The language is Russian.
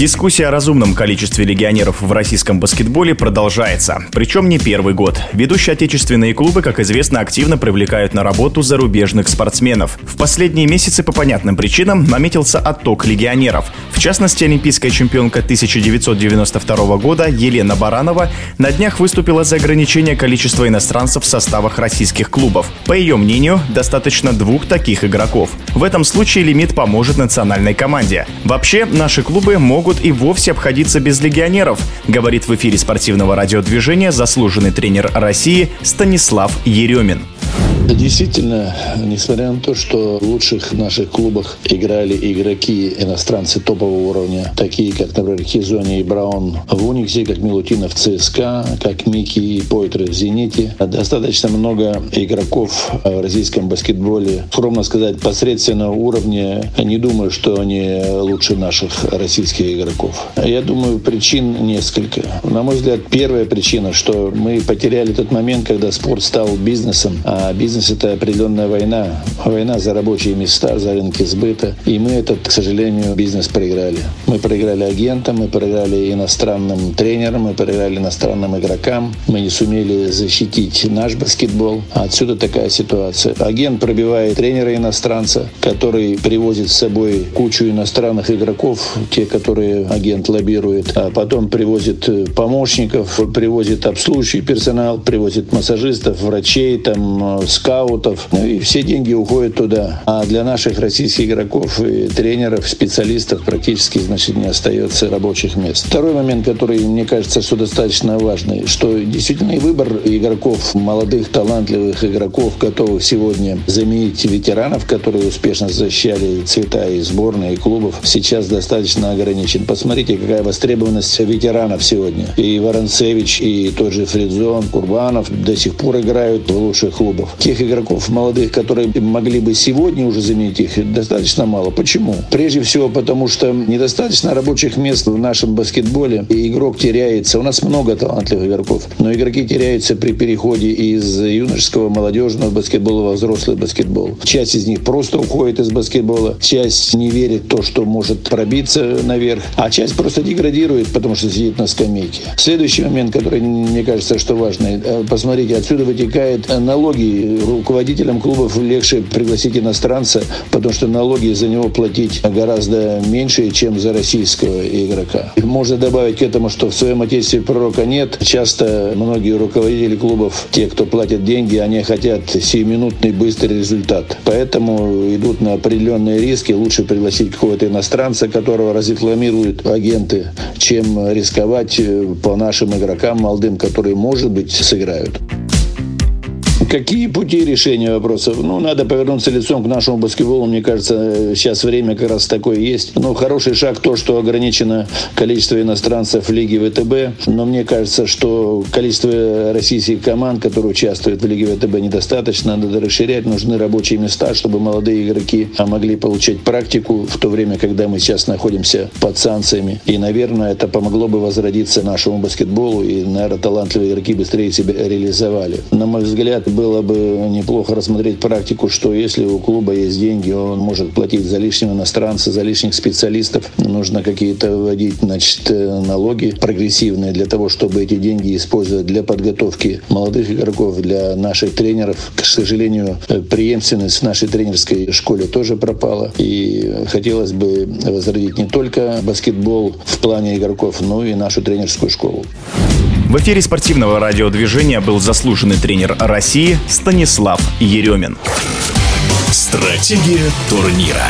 Дискуссия о разумном количестве легионеров в российском баскетболе продолжается. Причем не первый год. Ведущие отечественные клубы, как известно, активно привлекают на работу зарубежных спортсменов. В последние месяцы по понятным причинам наметился отток легионеров. В частности, олимпийская чемпионка 1992 года Елена Баранова на днях выступила за ограничение количества иностранцев в составах российских клубов. По ее мнению, достаточно двух таких игроков. В этом случае лимит поможет национальной команде. Вообще, наши клубы могут могут и вовсе обходиться без легионеров, говорит в эфире спортивного радиодвижения заслуженный тренер России Станислав Еремин. Действительно, несмотря на то, что в лучших наших клубах играли игроки иностранцы топового уровня, такие как, например, Хизони и Браун в Униксе, как Милутинов в ЦСКА, как Мики и Пойтры в Зените, достаточно много игроков в российском баскетболе, скромно сказать, посредственного уровня. Не думаю, что они лучше наших российских игроков. Я думаю, причин несколько. На мой взгляд, первая причина, что мы потеряли тот момент, когда спорт стал бизнесом, а бизнес бизнес – это определенная война. Война за рабочие места, за рынки сбыта. И мы этот, к сожалению, бизнес проиграли. Мы проиграли агентам, мы проиграли иностранным тренерам, мы проиграли иностранным игрокам. Мы не сумели защитить наш баскетбол. Отсюда такая ситуация. Агент пробивает тренера иностранца, который привозит с собой кучу иностранных игроков, те, которые агент лоббирует, а потом привозит помощников, привозит обслуживающий персонал, привозит массажистов, врачей, там, скаутов, скаутов, и все деньги уходят туда. А для наших российских игроков и тренеров, специалистов практически, значит, не остается рабочих мест. Второй момент, который, мне кажется, что достаточно важный, что действительно выбор игроков, молодых, талантливых игроков, готовых сегодня заменить ветеранов, которые успешно защищали цвета и сборной, и клубов, сейчас достаточно ограничен. Посмотрите, какая востребованность ветеранов сегодня. И Воронцевич, и тот же Фридзон, Курбанов до сих пор играют в лучших клубах. Тех игроков молодых, которые могли бы сегодня уже заменить их, достаточно мало. Почему? Прежде всего потому, что недостаточно рабочих мест в нашем баскетболе, и игрок теряется. У нас много талантливых игроков, но игроки теряются при переходе из юношеского, молодежного баскетбола во взрослый баскетбол. Часть из них просто уходит из баскетбола, часть не верит в то, что может пробиться наверх, а часть просто деградирует, потому что сидит на скамейке. Следующий момент, который, мне кажется, что важный. Э, посмотрите, отсюда вытекает налоги руководителям клубов легче пригласить иностранца, потому что налоги за него платить гораздо меньше, чем за российского игрока. Можно добавить к этому, что в своем отечестве пророка нет. Часто многие руководители клубов, те, кто платят деньги, они хотят сиюминутный быстрый результат. Поэтому идут на определенные риски. Лучше пригласить какого-то иностранца, которого разрекламируют агенты, чем рисковать по нашим игрокам молодым, которые, может быть, сыграют. Какие пути решения вопросов? Ну, надо повернуться лицом к нашему баскетболу. Мне кажется, сейчас время как раз такое есть. Но хороший шаг то, что ограничено количество иностранцев в Лиге ВТБ. Но мне кажется, что количество российских команд, которые участвуют в Лиге ВТБ, недостаточно. Надо расширять. Нужны рабочие места, чтобы молодые игроки могли получать практику в то время, когда мы сейчас находимся под санкциями. И, наверное, это помогло бы возродиться нашему баскетболу. И, наверное, талантливые игроки быстрее себя реализовали. На мой взгляд, было бы неплохо рассмотреть практику, что если у клуба есть деньги, он может платить за лишнего иностранца, за лишних специалистов. Нужно какие-то вводить значит, э, налоги прогрессивные для того, чтобы эти деньги использовать для подготовки молодых игроков, для наших тренеров. К сожалению, э, преемственность в нашей тренерской школе тоже пропала. И хотелось бы возродить не только баскетбол в плане игроков, но и нашу тренерскую школу. В эфире спортивного радиодвижения был заслуженный тренер России Станислав Еремин. Стратегия турнира.